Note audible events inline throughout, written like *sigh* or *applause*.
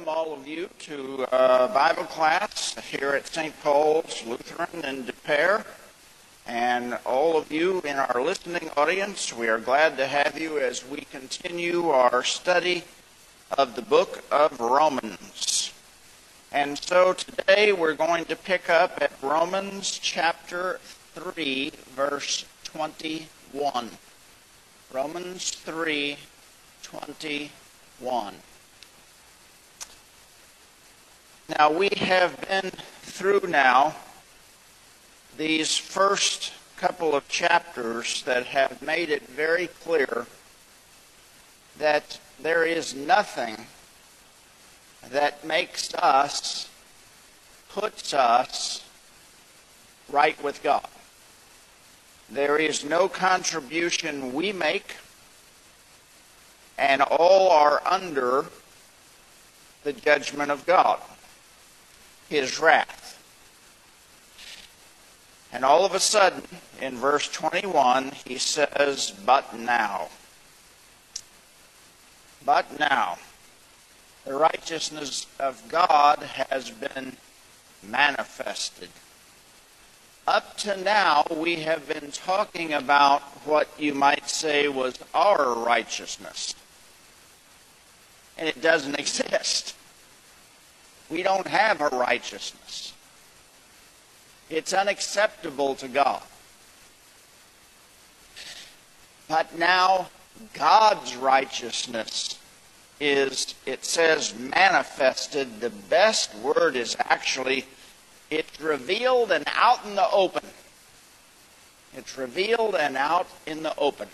welcome all of you to uh, Bible class here at St. Paul's Lutheran in De Pere. And all of you in our listening audience, we are glad to have you as we continue our study of the book of Romans. And so today we're going to pick up at Romans chapter 3, verse 21. Romans 3, 21. Now, we have been through now these first couple of chapters that have made it very clear that there is nothing that makes us, puts us right with God. There is no contribution we make, and all are under the judgment of God his wrath. And all of a sudden, in verse 21, he says, But now. But now. The righteousness of God has been manifested. Up to now, we have been talking about what you might say was our righteousness. And it doesn't *laughs* exist. We don't have a righteousness. It's unacceptable to God. But now God's righteousness is, it says, manifested. The best word is actually, it's revealed and out in the open. It's revealed and out in the open.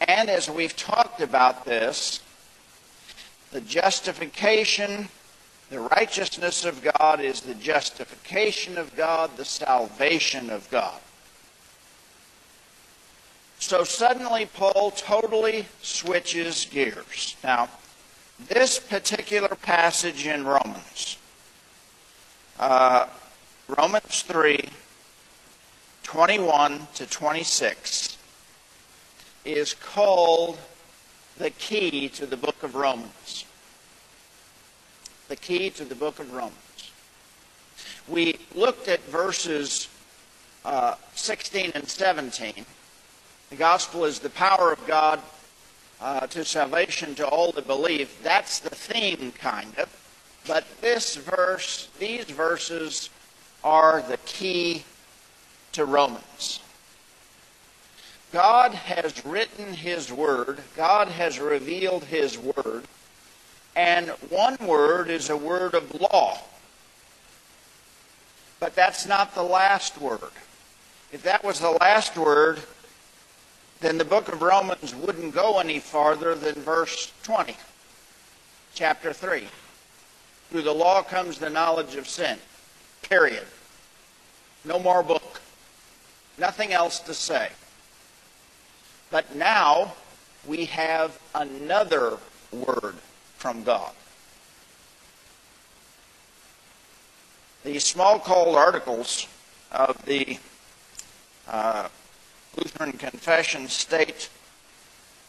And as we've talked about this, the justification, the righteousness of God is the justification of God, the salvation of God. So suddenly, Paul totally switches gears. Now, this particular passage in Romans, uh, Romans 3 21 to 26, is called the key to the book of Romans. The key to the book of Romans. We looked at verses uh, 16 and 17. The gospel is the power of God uh, to salvation to all that believe. That's the theme, kind of. But this verse, these verses are the key to Romans. God has written His Word, God has revealed His Word, and one word is a word of law. But that's not the last word. If that was the last word, then the book of Romans wouldn't go any farther than verse 20, chapter 3. Through the law comes the knowledge of sin. Period. No more book. Nothing else to say. But now we have another word from God. The Smalcald articles of the uh, Lutheran Confession state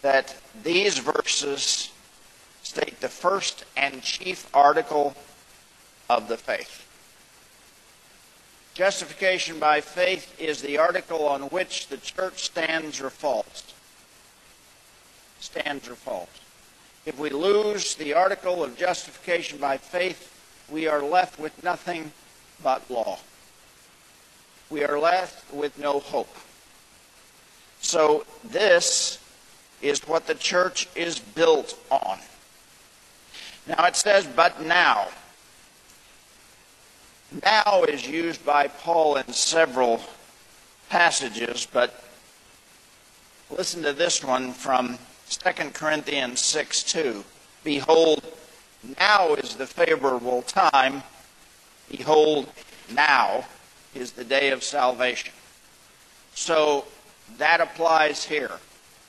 that these verses state the first and chief article of the faith. Justification by faith is the article on which the church stands or falls. Stands or falls. If we lose the article of justification by faith, we are left with nothing but law. We are left with no hope. So, this is what the church is built on. Now it says, but now now is used by Paul in several passages, but listen to this one from 2 Corinthians 6 2. Behold, now is the favorable time. Behold, now is the day of salvation. So that applies here.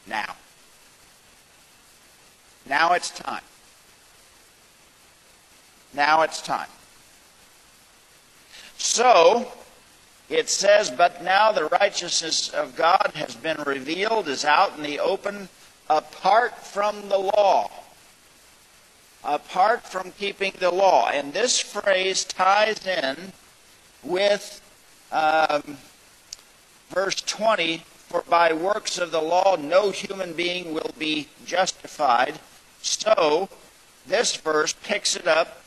Now. Now it's time. Now it's time. So, it says, But now the righteousness of God has been revealed, is out in the open, apart from the law. apart from keeping the law. And this phrase ties in with um, verse 20 For by works of the law no human being will be justified. So, this verse picks it up.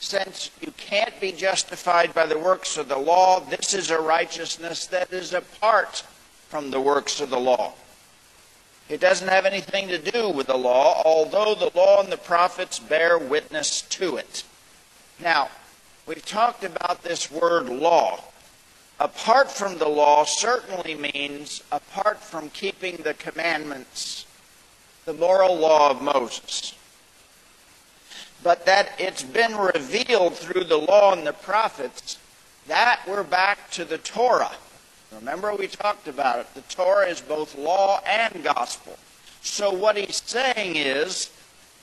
Since you can't be justified by the works of the law, this is a righteousness that is apart from the works of the law. It doesn't have anything to do with the law, although the law and the prophets bear witness to it. Now, we've talked about this word law. Apart from the law certainly means apart from keeping the commandments, the moral law of Moses. But that it's been revealed through the law and the prophets, that we're back to the Torah. Remember, we talked about it. The Torah is both law and gospel. So, what he's saying is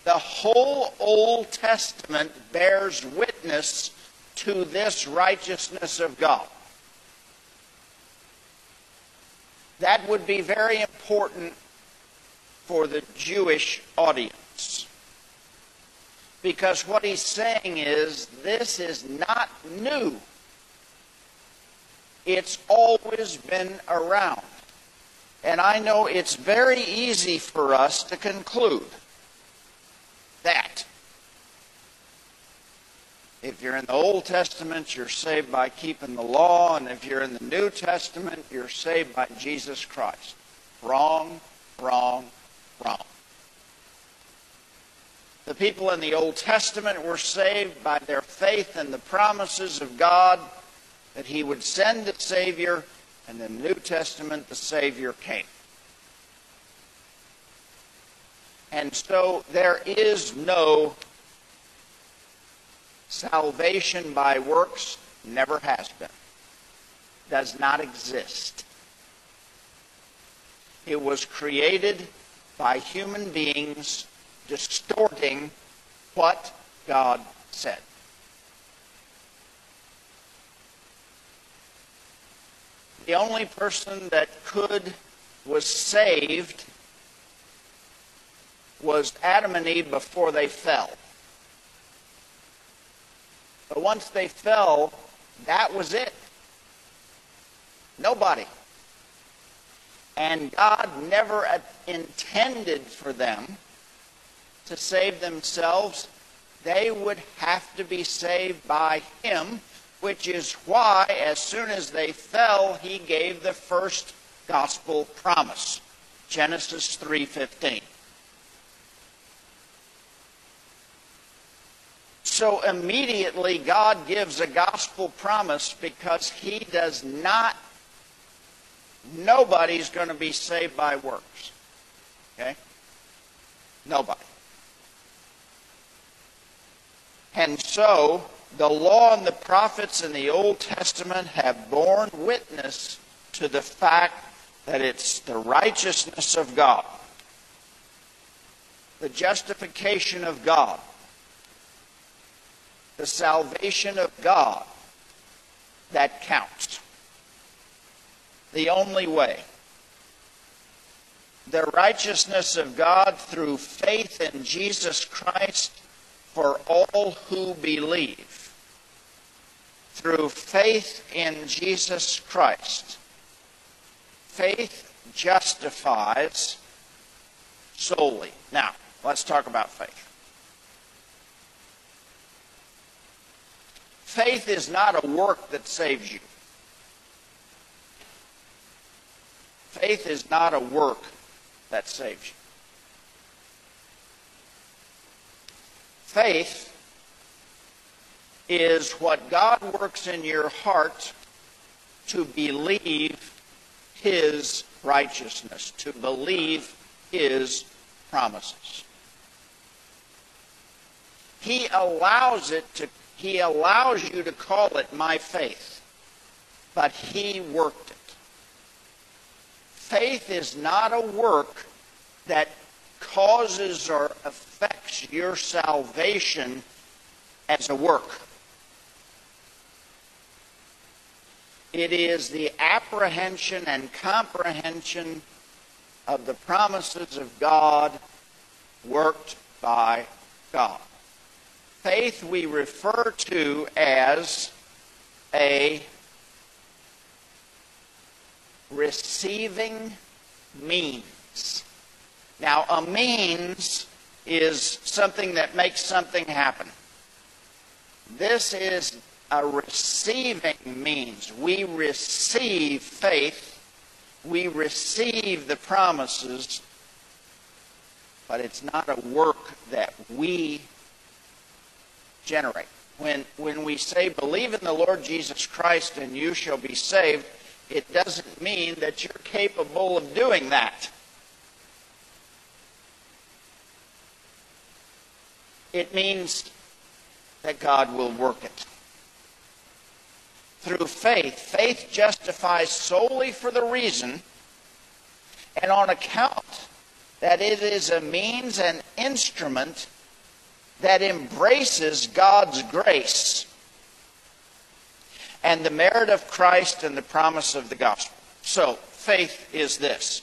the whole Old Testament bears witness to this righteousness of God. That would be very important for the Jewish audience. Because what he's saying is this is not new. It's always been around. And I know it's very easy for us to conclude that if you're in the Old Testament, you're saved by keeping the law, and if you're in the New Testament, you're saved by Jesus Christ. Wrong, wrong, wrong. The people in the Old Testament were saved by their faith in the promises of God that he would send the Savior, and in the New Testament, the Savior came. And so there is no salvation by works, never has been, does not exist. It was created by human beings distorting what God said. The only person that could, was saved, was Adam and Eve before they fell. But once they fell, that was it. Nobody. And God never intended for them to save themselves. They would have to be saved by Him which is why, as soon as they fell, he gave the first gospel promise. Genesis 3:15. So immediately God gives a gospel promise because he does not nobody's going to be saved by works. Okay? Nobody. And so the law and the prophets in the Old Testament have borne witness to the fact that it's the righteousness of God, the justification of God, the salvation of God that counts. The only way. The righteousness of God through faith in Jesus Christ for all who believe through faith in Jesus Christ. Faith justifies solely. Now, let's talk about faith. Faith is not a work that saves you. Faith is not a work that saves you. Faith is what God works in your heart to believe His righteousness, to believe His promises. He allows it to, He allows you to call it my faith, but He worked it. Faith is not a work that causes or affects your salvation as a work. It is the apprehension and comprehension of the promises of God worked by God. Faith we refer to as a receiving means. Now, a means is something that makes something happen. This is a receiving means. We receive faith, we receive the promises, but it's not a work that we generate. When, when we say, believe in the Lord Jesus Christ and you shall be saved, it doesn't mean that you're capable of doing that. It means that God will work it. Through faith, faith justifies solely for the reason and on account that it is a means and instrument that embraces God's grace and the merit of Christ and the promise of the gospel. So, faith is this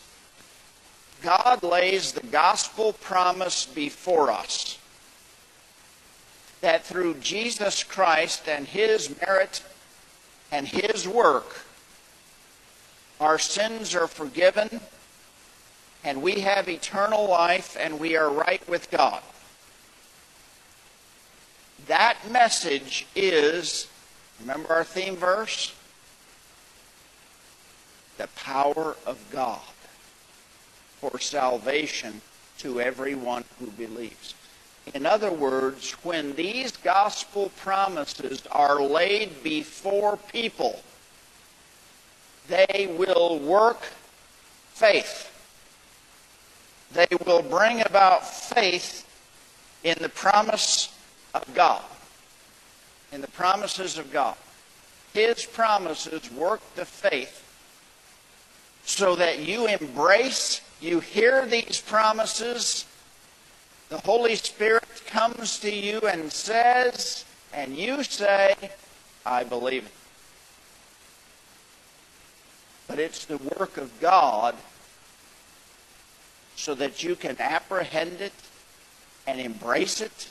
God lays the gospel promise before us that through Jesus Christ and his merit and his work, our sins are forgiven and we have eternal life and we are right with God. That message is, remember our theme verse? The power of God for salvation to everyone who believes. In other words, when these gospel promises are laid before people, they will work faith. They will bring about faith in the promise of God, in the promises of God. His promises work the faith so that you embrace, you hear these promises, the Holy Spirit comes to you and says, and you say, I believe it. But it's the work of God so that you can apprehend it and embrace it,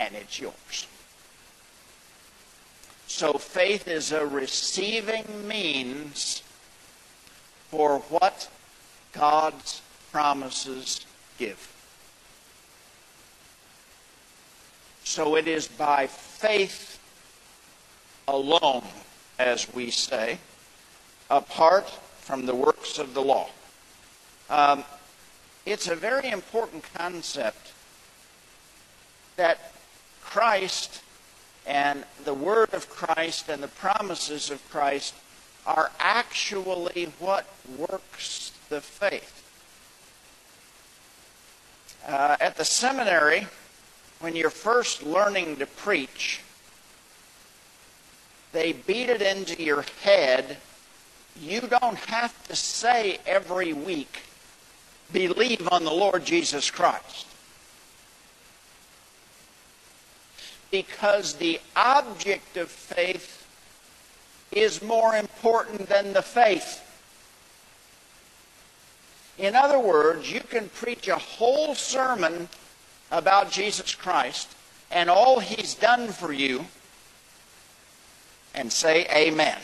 and it's yours. So faith is a receiving means for what God's promises give. So it is by faith alone, as we say, apart from the works of the law. Um, it's a very important concept that Christ and the Word of Christ and the promises of Christ are actually what works the faith. Uh, at the seminary, when you're first learning to preach, they beat it into your head. You don't have to say every week, believe on the Lord Jesus Christ. Because the object of faith is more important than the faith. In other words, you can preach a whole sermon about Jesus Christ and all he's done for you and say amen.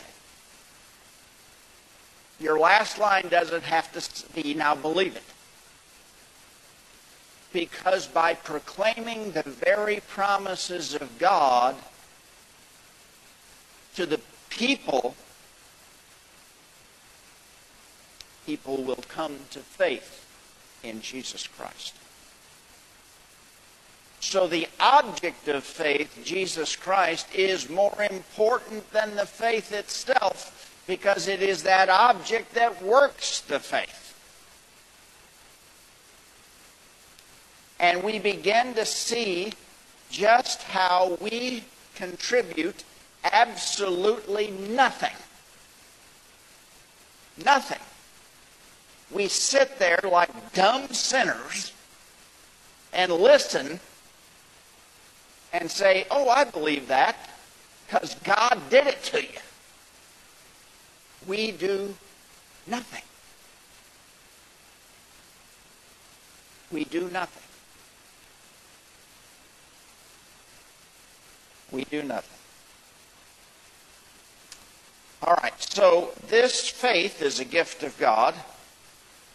Your last line doesn't have to be now believe it. Because by proclaiming the very promises of God to the people people will come to faith in Jesus Christ. So the object of faith, Jesus Christ, is more important than the faith itself because it is that object that works the faith. And we begin to see just how we contribute absolutely nothing. Nothing we sit there like dumb sinners and listen and say, Oh, I believe that because God did it to you. We do nothing. We do nothing. We do nothing. All right, so this faith is a gift of God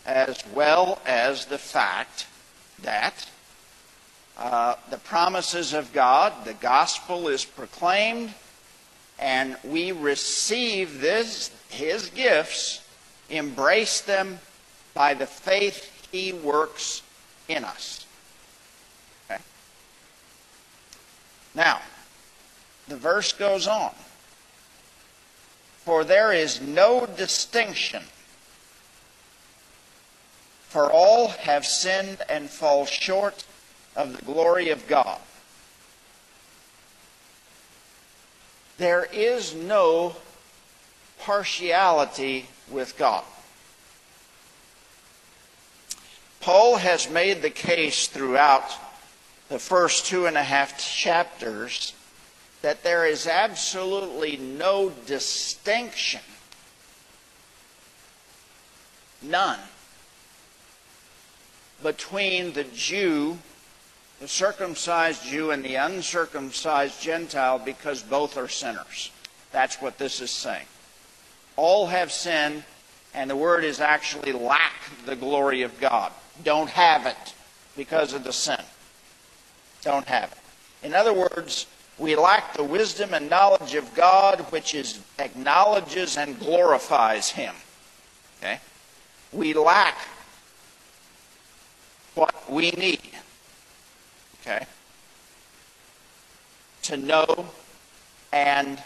as well as the fact that uh, the promises of God, the gospel is proclaimed, and we receive this, his gifts, embrace them by the faith he works in us. Okay? Now, the verse goes on. For there is no distinction, for all have sinned and fall short of the glory of God. There is no partiality with God. Paul has made the case throughout the first two and a half chapters that there is absolutely no distinction, none, between the Jew, the circumcised Jew, and the uncircumcised Gentile because both are sinners. That's what this is saying. All have sinned, and the word is actually lack the glory of God. Don't have it because of the sin. Don't have it. In other words, we lack the wisdom and knowledge of God which is acknowledges and glorifies him. Okay? We lack what we need. Okay? To know and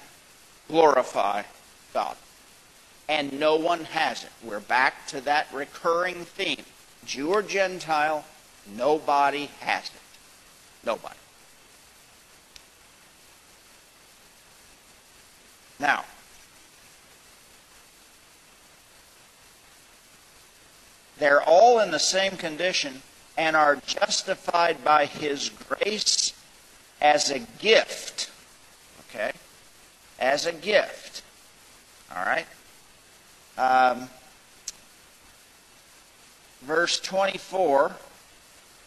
glorify God. And no one has it. We're back to that recurring theme. Jew or Gentile, nobody has it. Nobody. Now, they're all in the same condition and are justified by His grace as a gift. Okay? As a gift. All right? Um, verse 24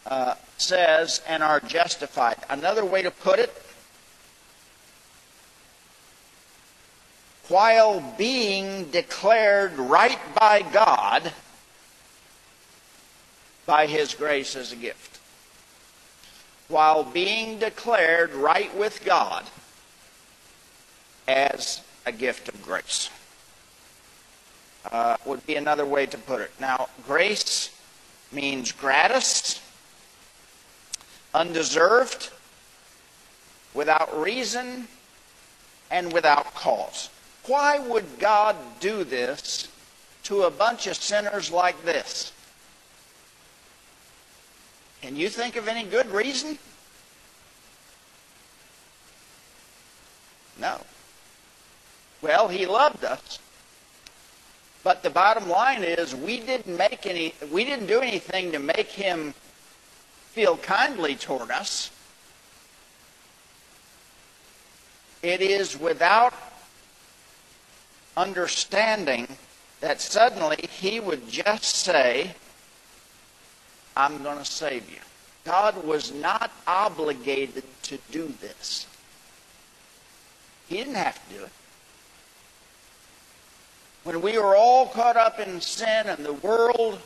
uh, says, and are justified. Another way to put it, while being declared right by God by His grace as a gift. While being declared right with God as a gift of grace. Uh, would be another way to put it. Now, grace means gratis, undeserved, without reason, and without cause. Why would God do this to a bunch of sinners like this? Can you think of any good reason? No. Well, he loved us. But the bottom line is we didn't make any we didn't do anything to make him feel kindly toward us. It is without understanding that suddenly he would just say, I'm going to save you. God was not obligated to do this. He didn't have to do it. When we were all caught up in sin and the world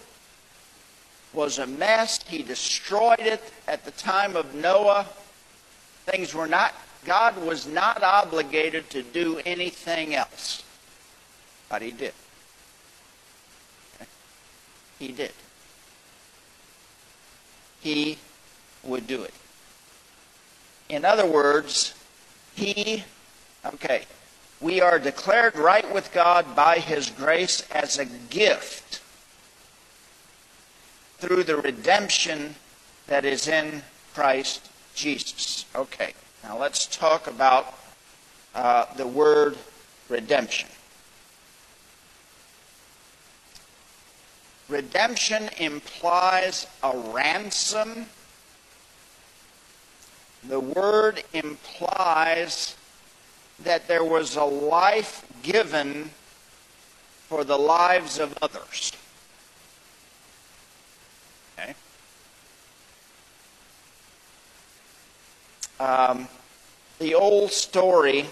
was a mess, He destroyed it at the time of Noah. Things were not, God was not obligated to do anything else. But he did. He did. He would do it. In other words, he, okay, we are declared right with God by his grace as a gift through the redemption that is in Christ Jesus. Okay, now let's talk about uh, the word redemption. Redemption implies a ransom. The word implies that there was a life given for the lives of others. Okay? Um, the old story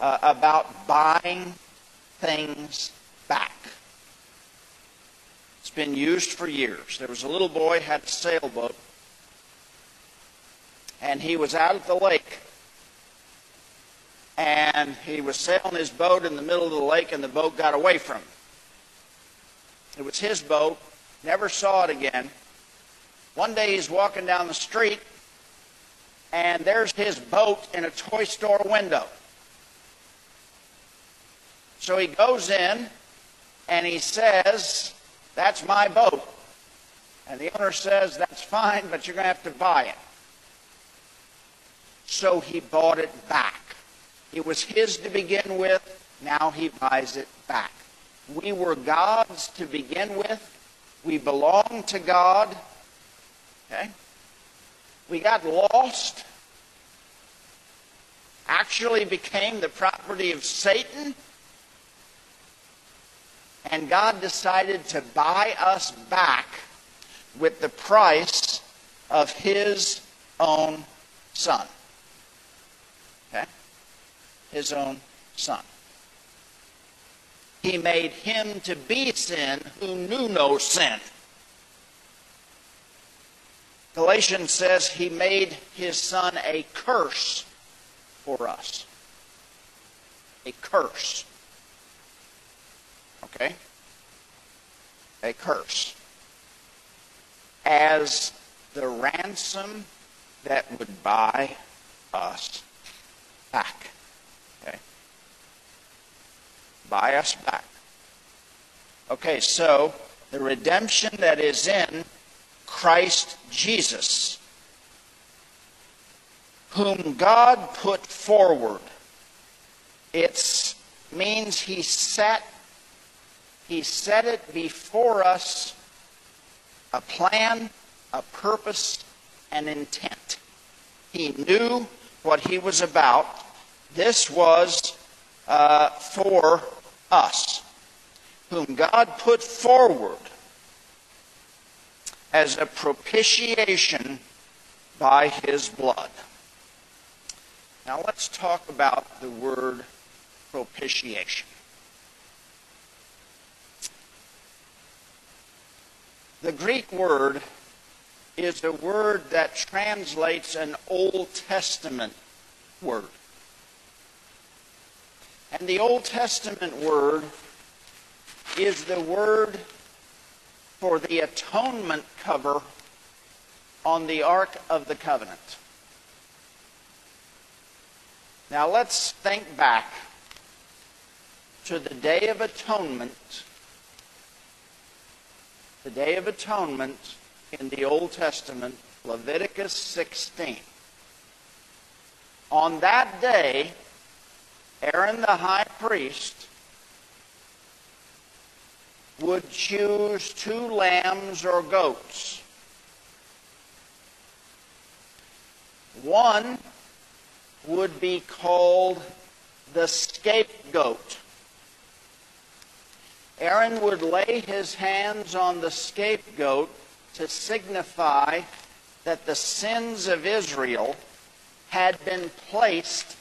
uh, about buying things back. Been used for years. There was a little boy had a sailboat, and he was out at the lake, and he was sailing his boat in the middle of the lake, and the boat got away from him. It was his boat. Never saw it again. One day he's walking down the street, and there's his boat in a toy store window. So he goes in and he says, That's my boat. And the owner says, That's fine, but you're going to have to buy it. So he bought it back. It was his to begin with. Now he buys it back. We were God's to begin with. We belong to God. Okay? We got lost. Actually became the property of Satan. And God decided to buy us back with the price of His own Son. Okay? His own Son. He made him to be sin who knew no sin. Galatians says he made his son a curse for us. A curse. Okay? A curse. As the ransom that would buy us back. Okay? Buy us back. Okay, so the redemption that is in Christ Jesus, whom God put forward. It means he set he set it before us a plan, a purpose, an intent. He knew what he was about. This was uh, for us, whom God put forward as a propitiation by his blood. Now let's talk about the word propitiation. The Greek word is a word that translates an Old Testament word. And the Old Testament word is the word for the atonement cover on the Ark of the Covenant. Now let's think back to the Day of Atonement. The Day of Atonement in the Old Testament, Leviticus 16. On that day, Aaron the high priest would choose two lambs or goats. One would be called the scapegoat. Aaron would lay his hands on the scapegoat to signify that the sins of Israel had been placed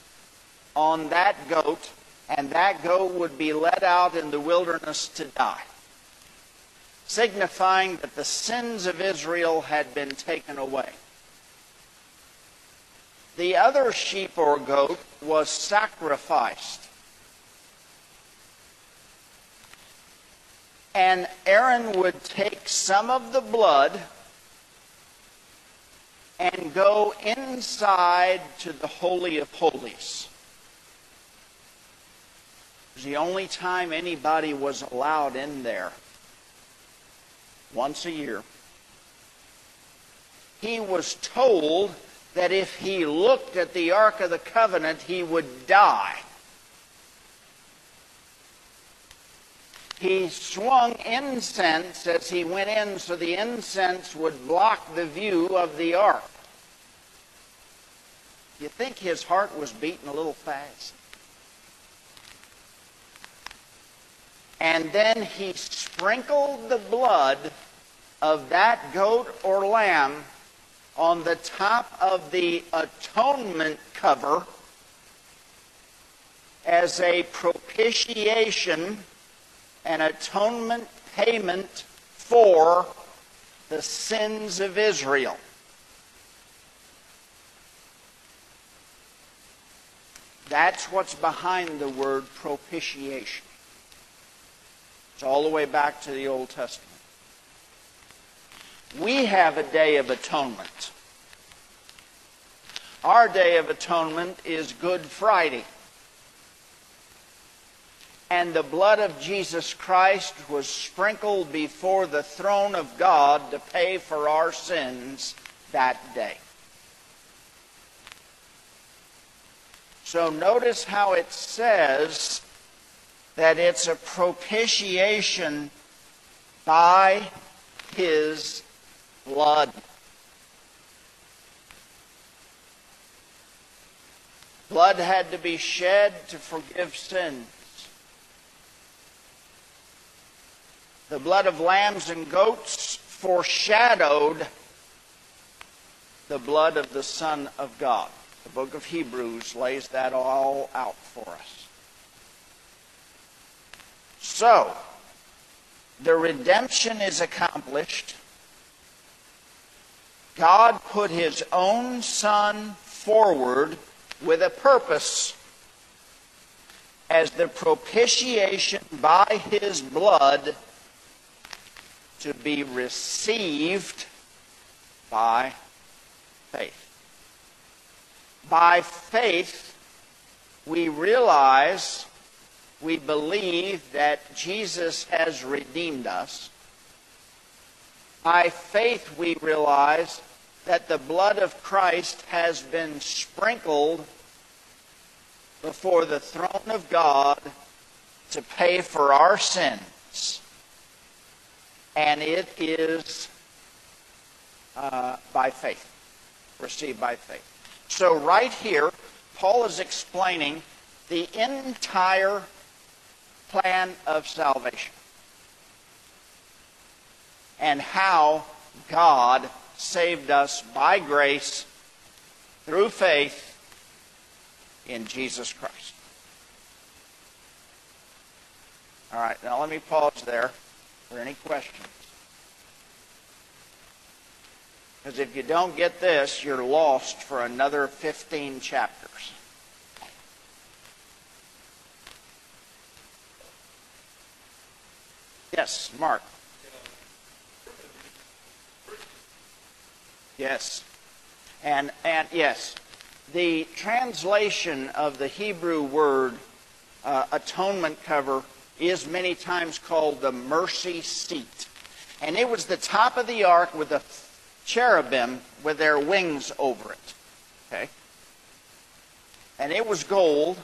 on that goat, and that goat would be led out in the wilderness to die signifying that the sins of Israel had been taken away. The other sheep or goat was sacrificed. And Aaron would take some of the blood and go inside to the Holy of Holies. It was the only time anybody was allowed in there once a year. He was told that if he looked at the Ark of the Covenant, he would die. He swung incense as he went in so the incense would block the view of the ark. You think his heart was beating a little fast? And then he sprinkled the blood of that goat or lamb on the top of the atonement cover as a propitiation, an atonement payment for the sins of Israel. That's what's behind the word propitiation. It's all the way back to the Old Testament. We have a day of atonement. Our day of atonement is Good Friday. And the blood of Jesus Christ was sprinkled before the throne of God to pay for our sins that day. So notice how it says that it's a propitiation by his blood. Blood had to be shed to forgive sins. The blood of lambs and goats foreshadowed the blood of the Son of God. The book of Hebrews lays that all out for us. So, the redemption is accomplished. God put his own Son forward with a purpose as the propitiation by his blood to be received by faith. By faith, we realize, we believe that Jesus has redeemed us. By faith, we realize that the blood of Christ has been sprinkled before the throne of God to pay for our sins. And it is uh, by faith, received by faith. So, right here, Paul is explaining the entire plan of salvation and how God saved us by grace through faith in Jesus Christ. All right, now let me pause there any questions. Because if you don't get this, you're lost for another 15 chapters. Yes, Mark. Yes. And, and yes, the translation of the Hebrew word uh, atonement cover is many times called the mercy seat. And it was the top of the ark with the cherubim with their wings over it. Okay? And it was gold,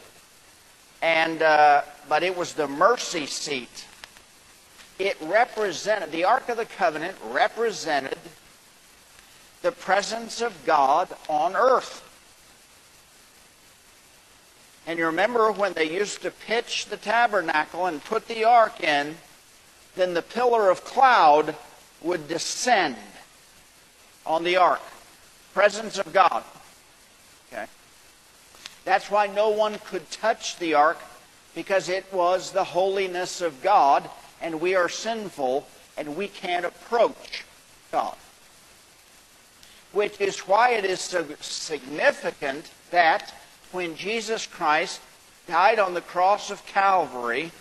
and uh, but it was the mercy seat. It represented the Ark of the Covenant represented the presence of God on earth. And you remember when they used to pitch the tabernacle and put the ark in, then the pillar of cloud would descend on the ark. Presence of God. Okay. That's why no one could touch the ark because it was the holiness of God and we are sinful and we can't approach God. Which is why it is so significant that when Jesus Christ died on the cross of Calvary,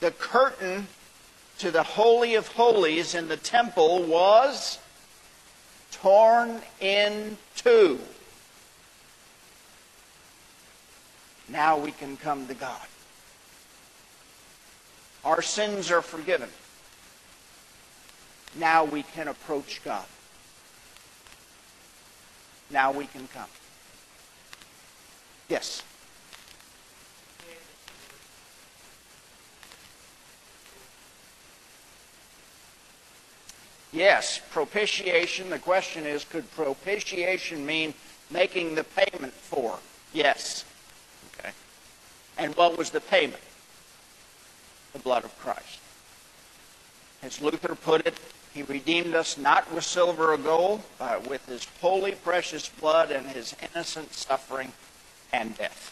the curtain to the Holy of Holies in the temple was torn in two. Now we can come to God. Our sins are forgiven. Now we can approach God. Now we can come. Yes. Yes, propitiation. The question is could propitiation mean making the payment for? Yes. Okay. And what was the payment? The blood of Christ. As Luther put it, He redeemed us not with silver or gold, but with his holy, precious blood and his innocent suffering and death.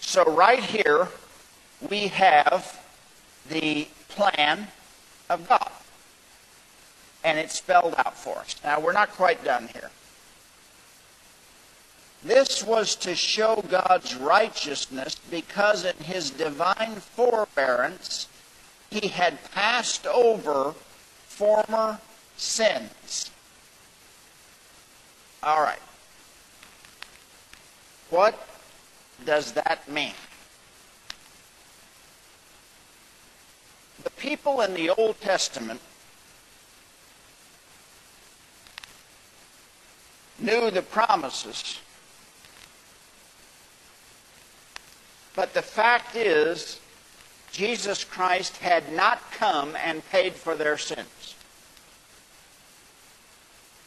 So, right here, we have the plan of God. And it's spelled out for us. Now, we're not quite done here. This was to show God's righteousness because in his divine forbearance he had passed over former sins. All right. What does that mean? The people in the Old Testament knew the promises But the fact is, Jesus Christ had not come and paid for their sins.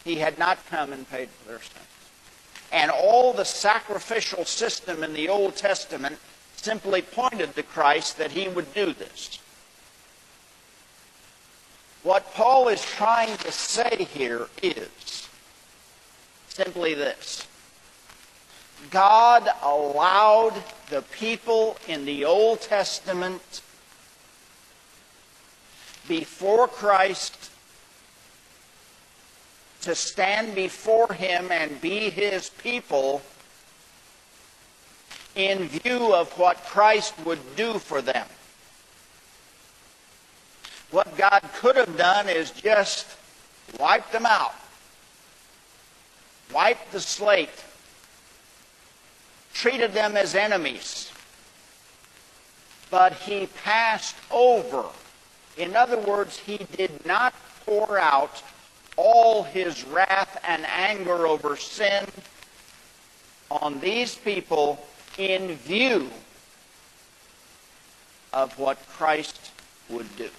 He had not come and paid for their sins. And all the sacrificial system in the Old Testament simply pointed to Christ that he would do this. What Paul is trying to say here is simply this God allowed the people in the Old Testament before Christ to stand before him and be his people in view of what Christ would do for them. What God could have done is just wipe them out, wipe the slate treated them as enemies. But he passed over. In other words, he did not pour out all his wrath and anger over sin on these people in view of what Christ would do.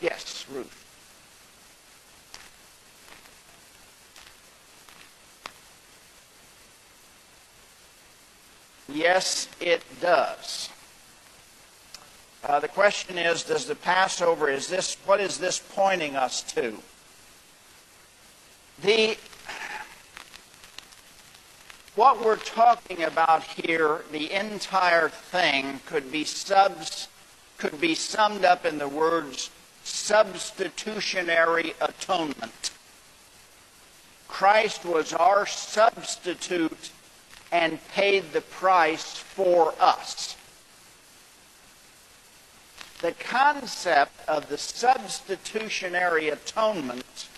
Yes, Ruth. Yes, it does. Uh, the question is, does the Passover, is this, what is this pointing us to? The, what we're talking about here, the entire thing could be subs, could be summed up in the words substitutionary atonement. Christ was our substitute and paid the price for us. The concept of the substitutionary atonement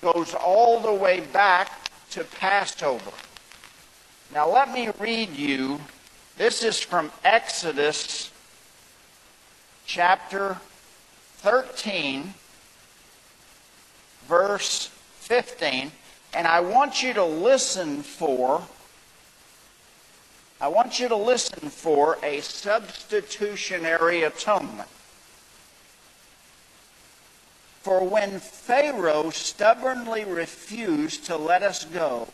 goes all the way back to Passover. Now, let me read you. This is from Exodus chapter 13, verse 15. And I want you to listen for I want you to listen for a substitutionary atonement. For when Pharaoh stubbornly refused to let us go,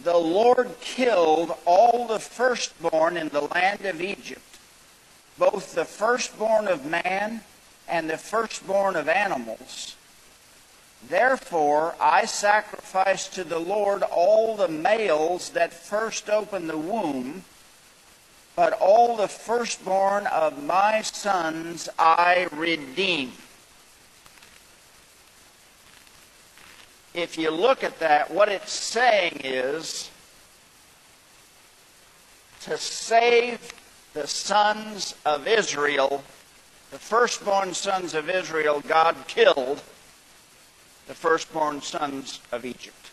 the Lord killed all the firstborn in the land of Egypt, both the firstborn of man and the firstborn of animals Therefore, I sacrifice to the Lord all the males that first open the womb, but all the firstborn of my sons I redeem. If you look at that, what it's saying is to save the sons of Israel, the firstborn sons of Israel, God killed the firstborn sons of Egypt.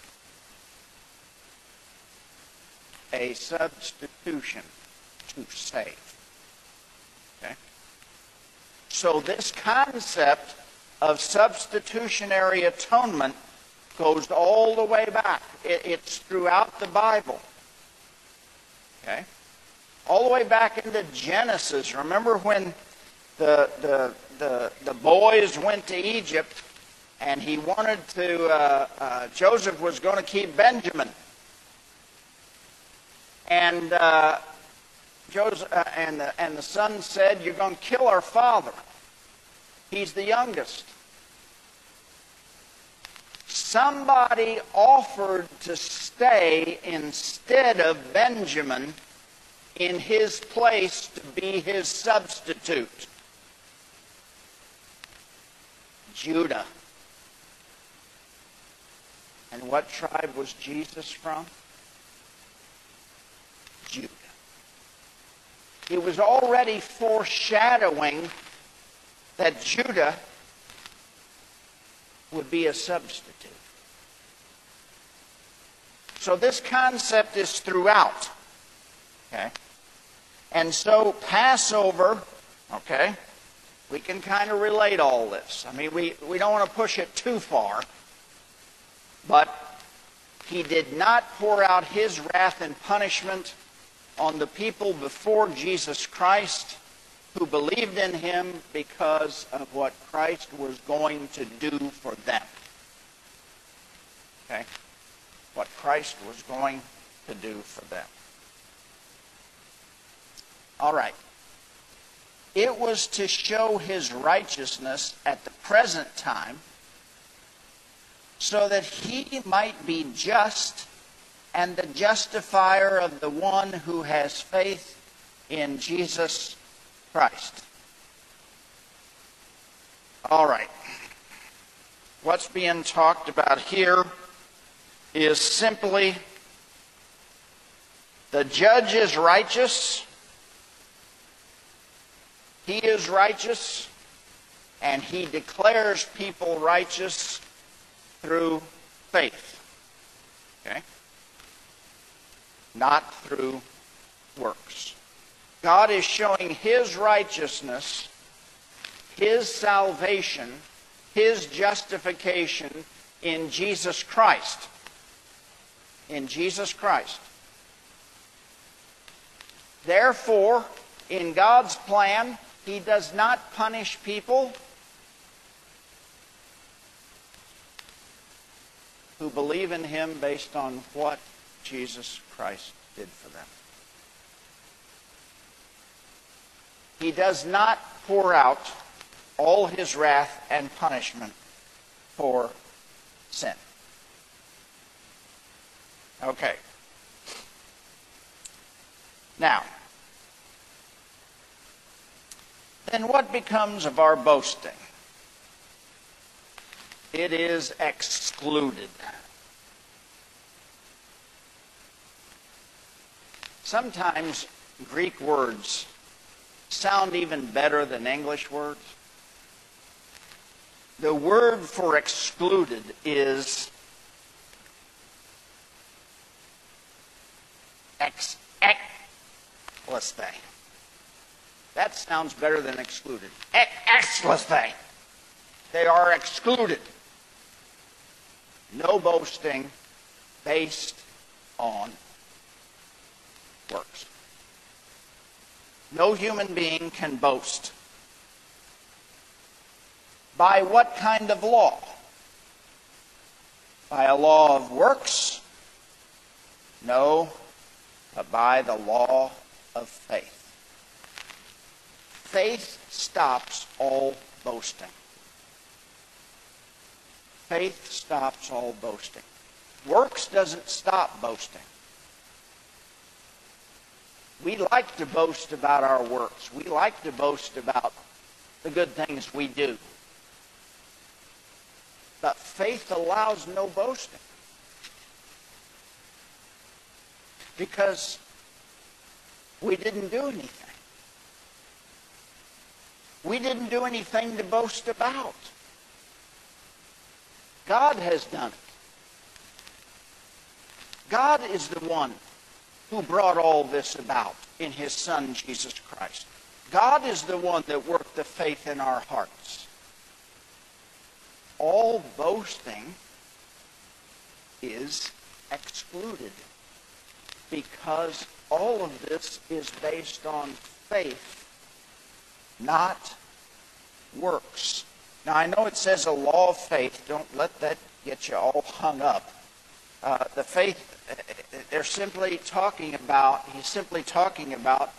A substitution to save. Okay? So, this concept of substitutionary atonement goes all the way back. it's throughout the Bible. Okay? All the way back into Genesis. Remember when the, the, the, the boys went to Egypt and he wanted to, uh, uh, Joseph was going to keep Benjamin. And uh, Joseph, uh, and, the, and the son said, You're going to kill our father. He's the youngest. Somebody offered to stay instead of Benjamin in his place to be his substitute. Judah. And what tribe was Jesus from? Judah. He was already foreshadowing that Judah would be a substitute. So this concept is throughout. Okay? And so Passover, okay, we can kind of relate all this. I mean, we, we don't want to push it too far, but he did not pour out his wrath and punishment on the people before Jesus Christ who believed in him because of what Christ was going to do for them. Okay? What Christ was going to do for them. All right. It was to show his righteousness at the present time so that he might be just and the justifier of the one who has faith in Jesus Christ. All right. What's being talked about here is simply the judge is righteous, he is righteous, and he declares people righteous through faith. Okay? Not through works. God is showing his righteousness, his salvation, his justification in Jesus Christ. In Jesus Christ. Therefore, in God's plan, he does not punish people who believe in him based on what Jesus Christ did for them. He does not pour out all his wrath and punishment for sin. Okay. Now, then what becomes of our boasting? It is excluded. Sometimes Greek words sound even better than English words. The word for excluded is ex, ex, That sounds better than excluded. Ex, They are excluded. No boasting based on works. No human being can boast. By what kind of law? By a law of works? No, but by the law of faith. Faith stops all boasting. Faith stops all boasting. Works doesn't stop boasting. We like to boast about our works. We like to boast about the good things we do. But faith allows no boasting. Because we didn't do anything. We didn't do anything to boast about. God has done it. God is the one who brought all this about in his Son, Jesus Christ. God is the one that worked the faith in our hearts. All boasting is excluded because all of this is based on faith, not works. Now, I know it says a law of faith. Don't let that get you all hung up. Uh, the faith, they're simply talking about, he's simply talking about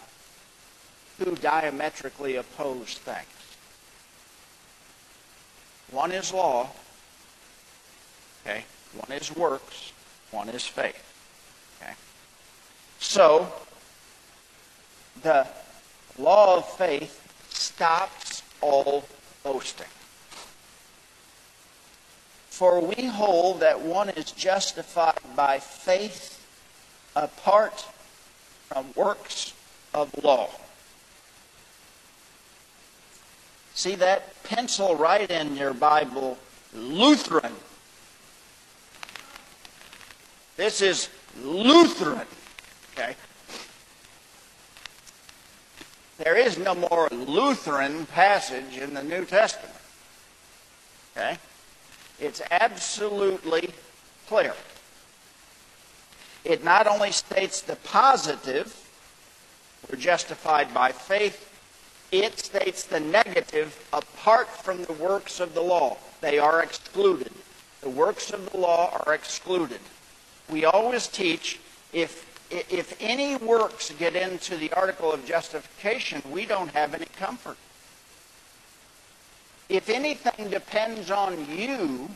two diametrically opposed things. One is law, okay? One is works, one is faith. Okay? So the law of faith stops all boasting. For we hold that one is justified by faith apart from works of law. See that? Pencil right in your Bible, Lutheran. This is Lutheran. Okay? There is no more Lutheran passage in the New Testament. Okay? It's absolutely clear. It not only states the positive, we're justified by faith, it states the negative apart from the works of the law. They are excluded. The works of the law are excluded. We always teach if if any works get into the article of justification, we don't have any comfort. If anything depends on you,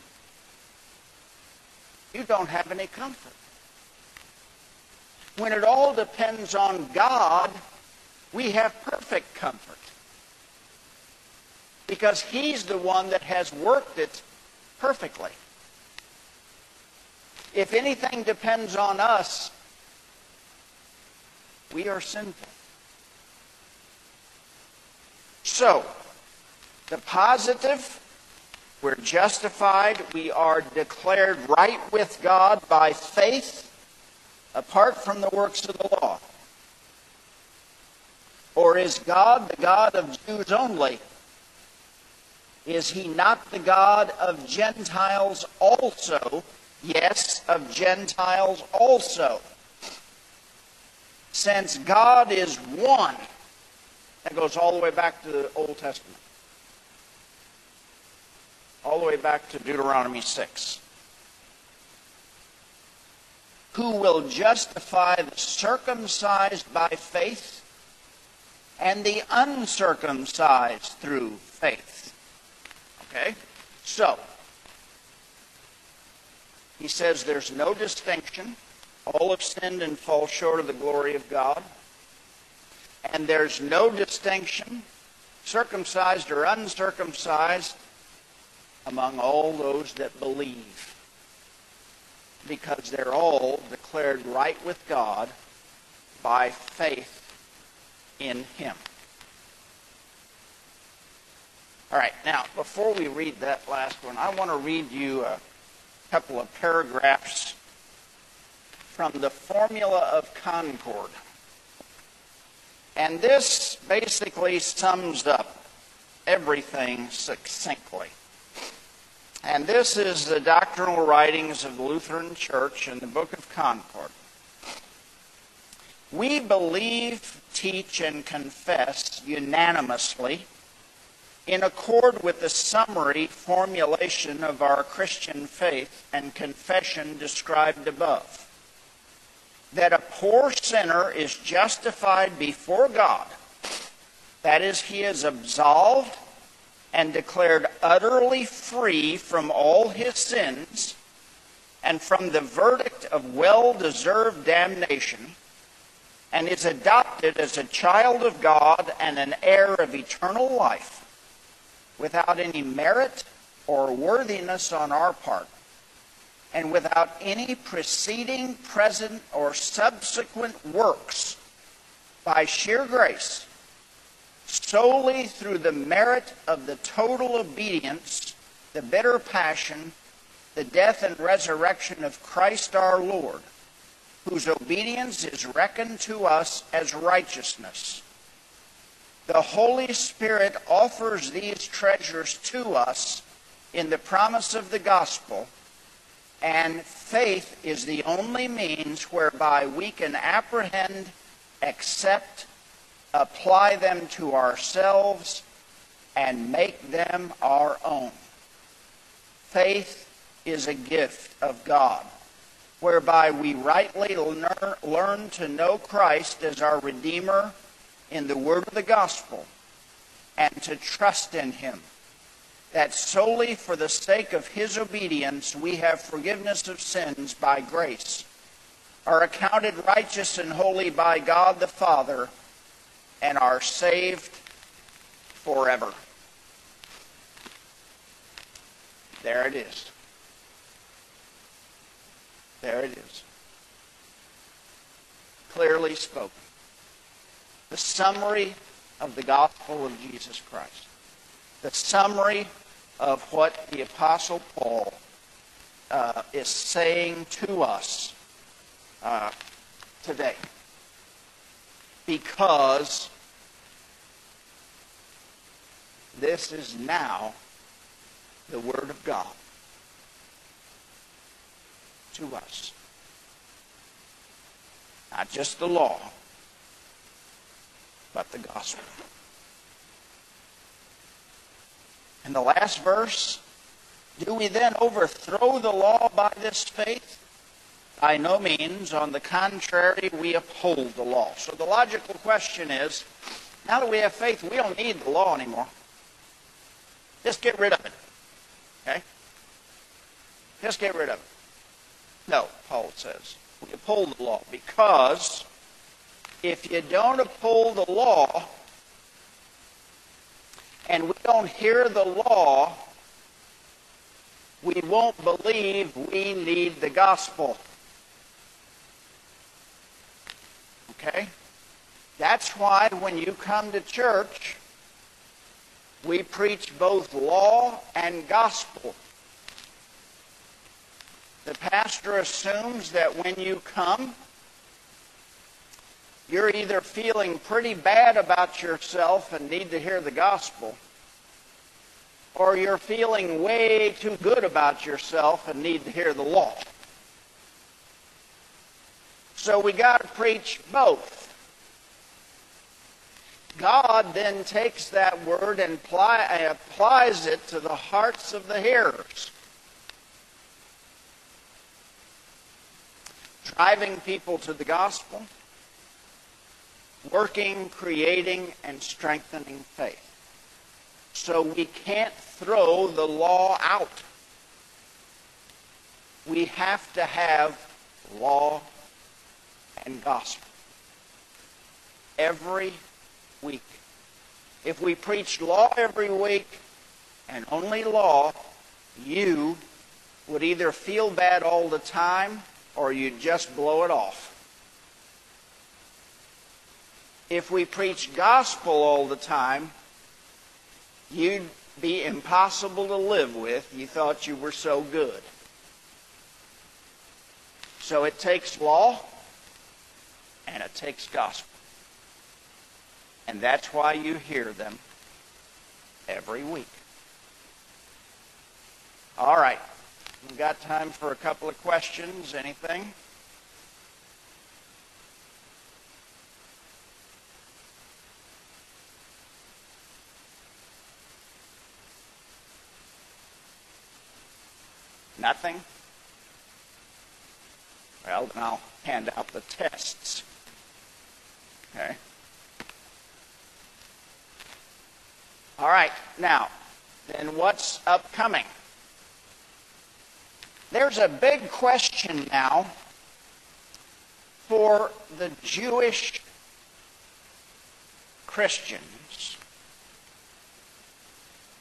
you don't have any comfort. When it all depends on God, we have perfect comfort. Because He's the one that has worked it perfectly. If anything depends on us, we are sinful. So, the positive, we're justified, we are declared right with God by faith apart from the works of the law. Or is God the God of Jews only? Is he not the God of Gentiles also? Yes, of Gentiles also. Since God is one, that goes all the way back to the Old Testament, all the way back to Deuteronomy 6. Who will justify the circumcised by faith and the uncircumcised through faith? Okay? So, he says there's no distinction all have sinned and fall short of the glory of God. And there's no distinction, circumcised or uncircumcised, among all those that believe. Because they're all declared right with God by faith in Him. All right, now, before we read that last one, I want to read you a couple of paragraphs from the Formula of Concord. And this basically sums up everything succinctly. And this is the doctrinal writings of the Lutheran Church in the Book of Concord. We believe, teach, and confess unanimously in accord with the summary formulation of our Christian faith and confession described above that a poor sinner is justified before God. That is, he is absolved and declared utterly free from all his sins and from the verdict of well deserved damnation, and is adopted as a child of God and an heir of eternal life without any merit or worthiness on our part and without any preceding, present, or subsequent works, by sheer grace, solely through the merit of the total obedience, the bitter passion, the death and resurrection of Christ our Lord, whose obedience is reckoned to us as righteousness. The Holy Spirit offers these treasures to us in the promise of the gospel and faith is the only means whereby we can apprehend, accept, apply them to ourselves, and make them our own. Faith is a gift of God, whereby we rightly learn, to know Christ as our Redeemer, in the word of the gospel and to trust in him. That solely for the sake of his obedience we have forgiveness of sins by grace, are accounted righteous and holy by God the Father, and are saved forever. There it is. There it is. Clearly spoken. The summary of the gospel of Jesus Christ. The summary of what the Apostle Paul uh, is saying to us uh, today. Because this is now the Word of God to us. Not just the law, but the gospel. In the last verse, do we then overthrow the law by this faith? By no means. On the contrary, we uphold the law. So the logical question is now that we have faith, we don't need the law anymore. Just get rid of it. Okay? Just get rid of it. No, Paul says. We uphold the law because if you don't uphold the law and we don't hear the law, we won't believe we need the gospel. Okay? That's why when you come to church, we preach both law and gospel. The pastor assumes that when you come, you're either feeling pretty bad about yourself and need to hear the gospel, or you're feeling way too good about yourself and need to hear the law. So we got to preach both. God then takes that word and apply, applies it to the hearts of the hearers. Driving people to the gospel, working, creating, and strengthening faith. So we can't throw the law out. We have to have law and gospel every week. If we preached law every week and only law, you would either feel bad all the time or you'd just blow it off. If we preach gospel all the time, you'd be impossible to live with. You thought you were so good. So it takes law and it takes gospel. And that's why you hear them every week. All right. We've got time for a couple of questions. Anything? Nothing? Well, then I'll hand out the tests. Okay. All right, now, then what's upcoming? There's a big question now for the Jewish Christians.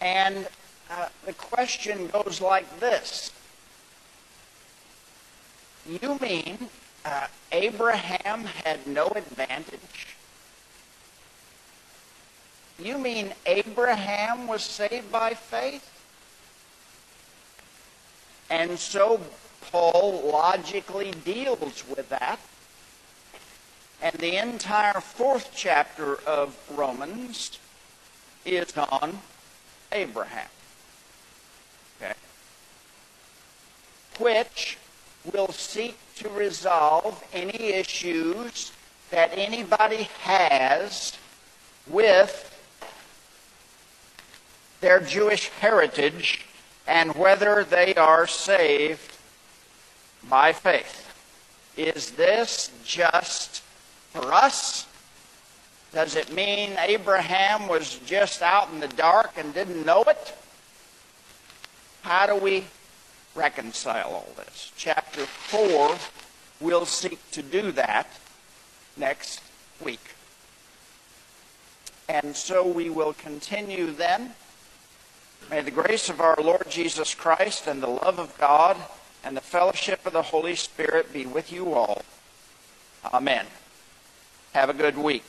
And uh, the question goes like this You mean uh, Abraham had no advantage? You mean Abraham was saved by faith? And so Paul logically deals with that. And the entire fourth chapter of Romans is on Abraham. Okay? Which will seek to resolve any issues that anybody has with their Jewish heritage and whether they are saved by faith. Is this just for us, Does it mean Abraham was just out in the dark and didn't know it? How do we reconcile all this? Chapter 4 will seek to do that next week. And so we will continue then. May the grace of our Lord Jesus Christ and the love of God and the fellowship of the Holy Spirit be with you all. Amen. Have a good week.